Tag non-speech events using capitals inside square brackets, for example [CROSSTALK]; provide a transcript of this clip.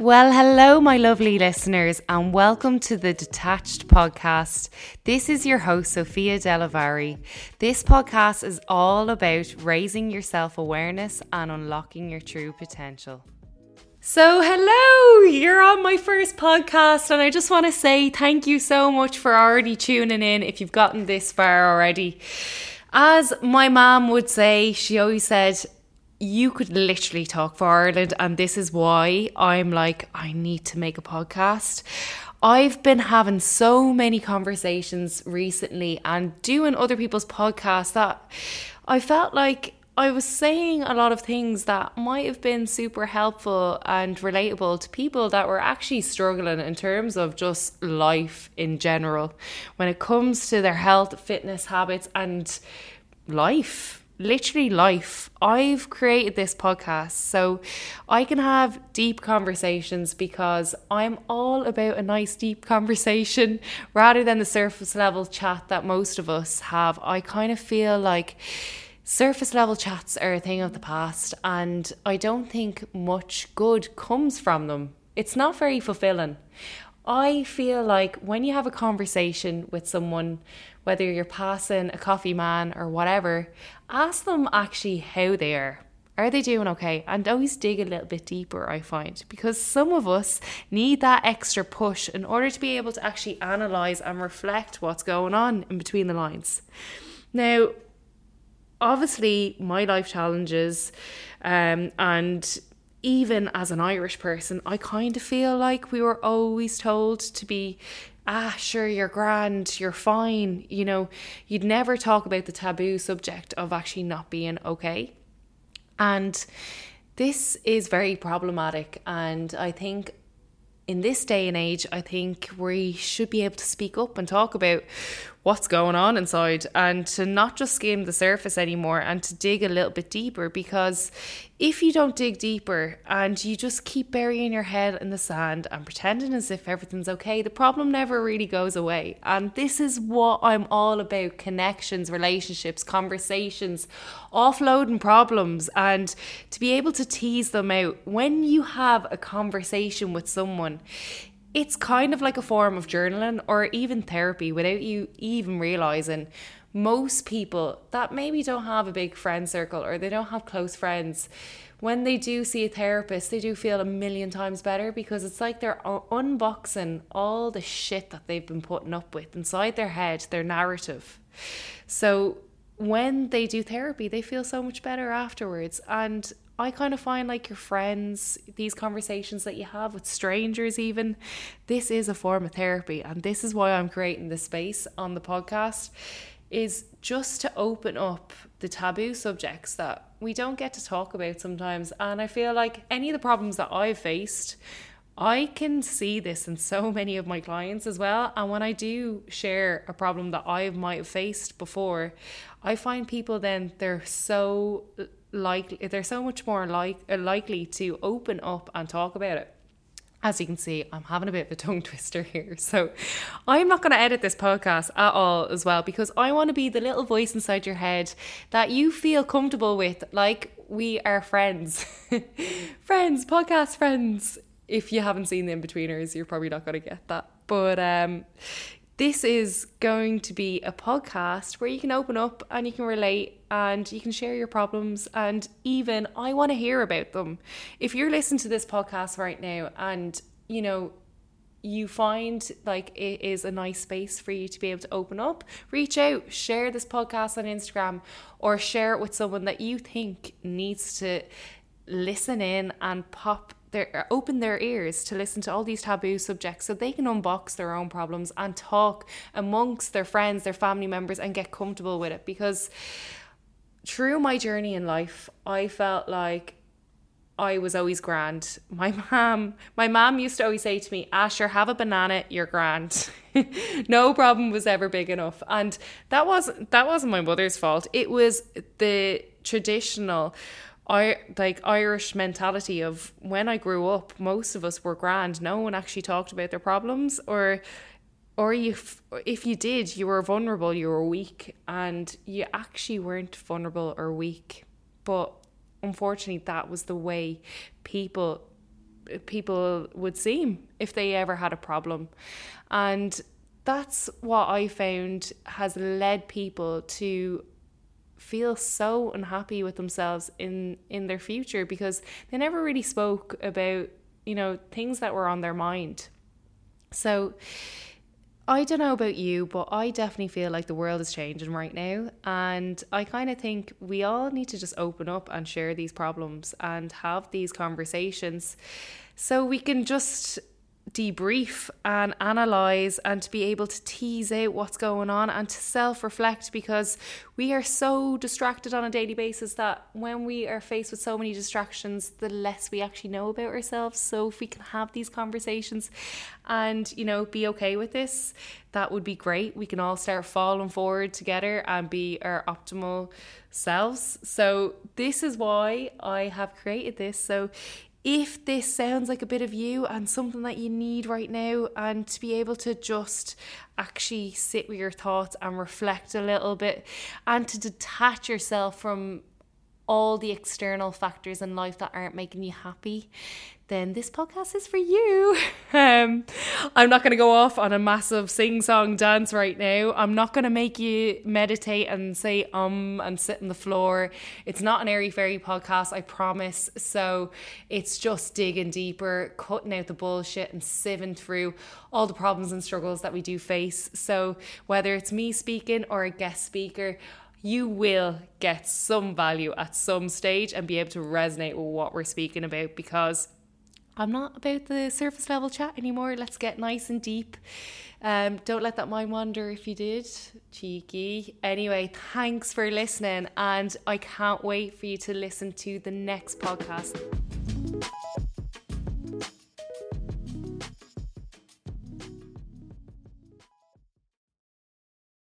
Well, hello, my lovely listeners, and welcome to the Detached Podcast. This is your host, Sophia Delavari. This podcast is all about raising your self awareness and unlocking your true potential. So, hello, you're on my first podcast, and I just want to say thank you so much for already tuning in if you've gotten this far already. As my mom would say, she always said, you could literally talk for Ireland, and this is why I'm like, I need to make a podcast. I've been having so many conversations recently and doing other people's podcasts that I felt like I was saying a lot of things that might have been super helpful and relatable to people that were actually struggling in terms of just life in general when it comes to their health, fitness habits, and life literally life. I've created this podcast so I can have deep conversations because I'm all about a nice deep conversation [LAUGHS] rather than the surface level chat that most of us have. I kind of feel like surface level chats are a thing of the past and I don't think much good comes from them. It's not very fulfilling. I feel like when you have a conversation with someone, whether you're passing a coffee man or whatever, ask them actually how they are. Are they doing okay? And always dig a little bit deeper, I find, because some of us need that extra push in order to be able to actually analyze and reflect what's going on in between the lines. Now, obviously, my life challenges um, and even as an Irish person, I kind of feel like we were always told to be, ah, sure, you're grand, you're fine. You know, you'd never talk about the taboo subject of actually not being okay. And this is very problematic. And I think in this day and age, I think we should be able to speak up and talk about what's going on inside and to not just skim the surface anymore and to dig a little bit deeper because if you don't dig deeper and you just keep burying your head in the sand and pretending as if everything's okay, the problem never really goes away. And this is what I'm all about connections, relationships, conversations, offloading problems, and to be able to tease them out. When you have a conversation with someone, it's kind of like a form of journaling or even therapy without you even realizing most people that maybe don't have a big friend circle or they don't have close friends when they do see a therapist they do feel a million times better because it's like they're unboxing all the shit that they've been putting up with inside their head their narrative. So when they do therapy they feel so much better afterwards. And I kind of find like your friends, these conversations that you have with strangers, even, this is a form of therapy. And this is why I'm creating this space on the podcast, is just to open up the taboo subjects that we don't get to talk about sometimes. And I feel like any of the problems that I've faced, I can see this in so many of my clients as well. And when I do share a problem that I might have faced before, I find people then they're so likely they're so much more like uh, likely to open up and talk about it as you can see, I'm having a bit of a [LAUGHS] tongue twister here. So I'm not going to edit this podcast at all as well because I want to be the little voice inside your head that you feel comfortable with, like we are friends. [LAUGHS] friends, podcast friends. If you haven't seen the Inbetweeners, you're probably not going to get that. But um, this is going to be a podcast where you can open up and you can relate and you can share your problems and even I want to hear about them. If you're listening to this podcast right now and you know you find like it is a nice space for you to be able to open up, reach out, share this podcast on Instagram or share it with someone that you think needs to listen in and pop their open their ears to listen to all these taboo subjects so they can unbox their own problems and talk amongst their friends, their family members and get comfortable with it because through my journey in life, I felt like I was always grand. My [LAUGHS] mom, my mom used to always say to me, Asher, have a banana, you're grand. [LAUGHS] no problem was ever big enough. And that wasn't that wasn't my mother's fault. It was the traditional I like Irish mentality of when I grew up, most of us were grand. No one actually talked about their problems, or or if if you did, you were vulnerable, you were weak, and you actually weren't vulnerable or weak. But unfortunately, that was the way people people would seem if they ever had a problem. And that's what I found has led people to feel so unhappy with themselves in in their future because they never really spoke about you know things that were on their mind so I don't know about you, but I definitely feel like the world is changing right now. And I kind of think we all need to just open up and share these problems and have these conversations so we can just debrief and analyze and to be able to tease out what's going on and to self reflect because we are so distracted on a daily basis that when we are faced with so many distractions, the less we actually know about ourselves. So, if we can have these conversations and, you know, be okay with this, that would be great. We can all start falling forward together and be our optimal selves. So, this is why I have created this. So, if this sounds like a bit of you and something that you need right now, and to be able to just actually sit with your thoughts and reflect a little bit and to detach yourself from all the external factors in life that aren't making you happy, then this podcast is for you. [LAUGHS] Um, I'm not going to go off on a massive sing song dance right now. I'm not going to make you meditate and say um and sit on the floor. It's not an airy fairy podcast, I promise. So it's just digging deeper, cutting out the bullshit and sieving through all the problems and struggles that we do face. So whether it's me speaking or a guest speaker, you will get some value at some stage and be able to resonate with what we're speaking about because I'm not about the surface level chat anymore. Let's get nice and deep. Um, don't let that mind wander if you did. Cheeky. Anyway, thanks for listening, and I can't wait for you to listen to the next podcast.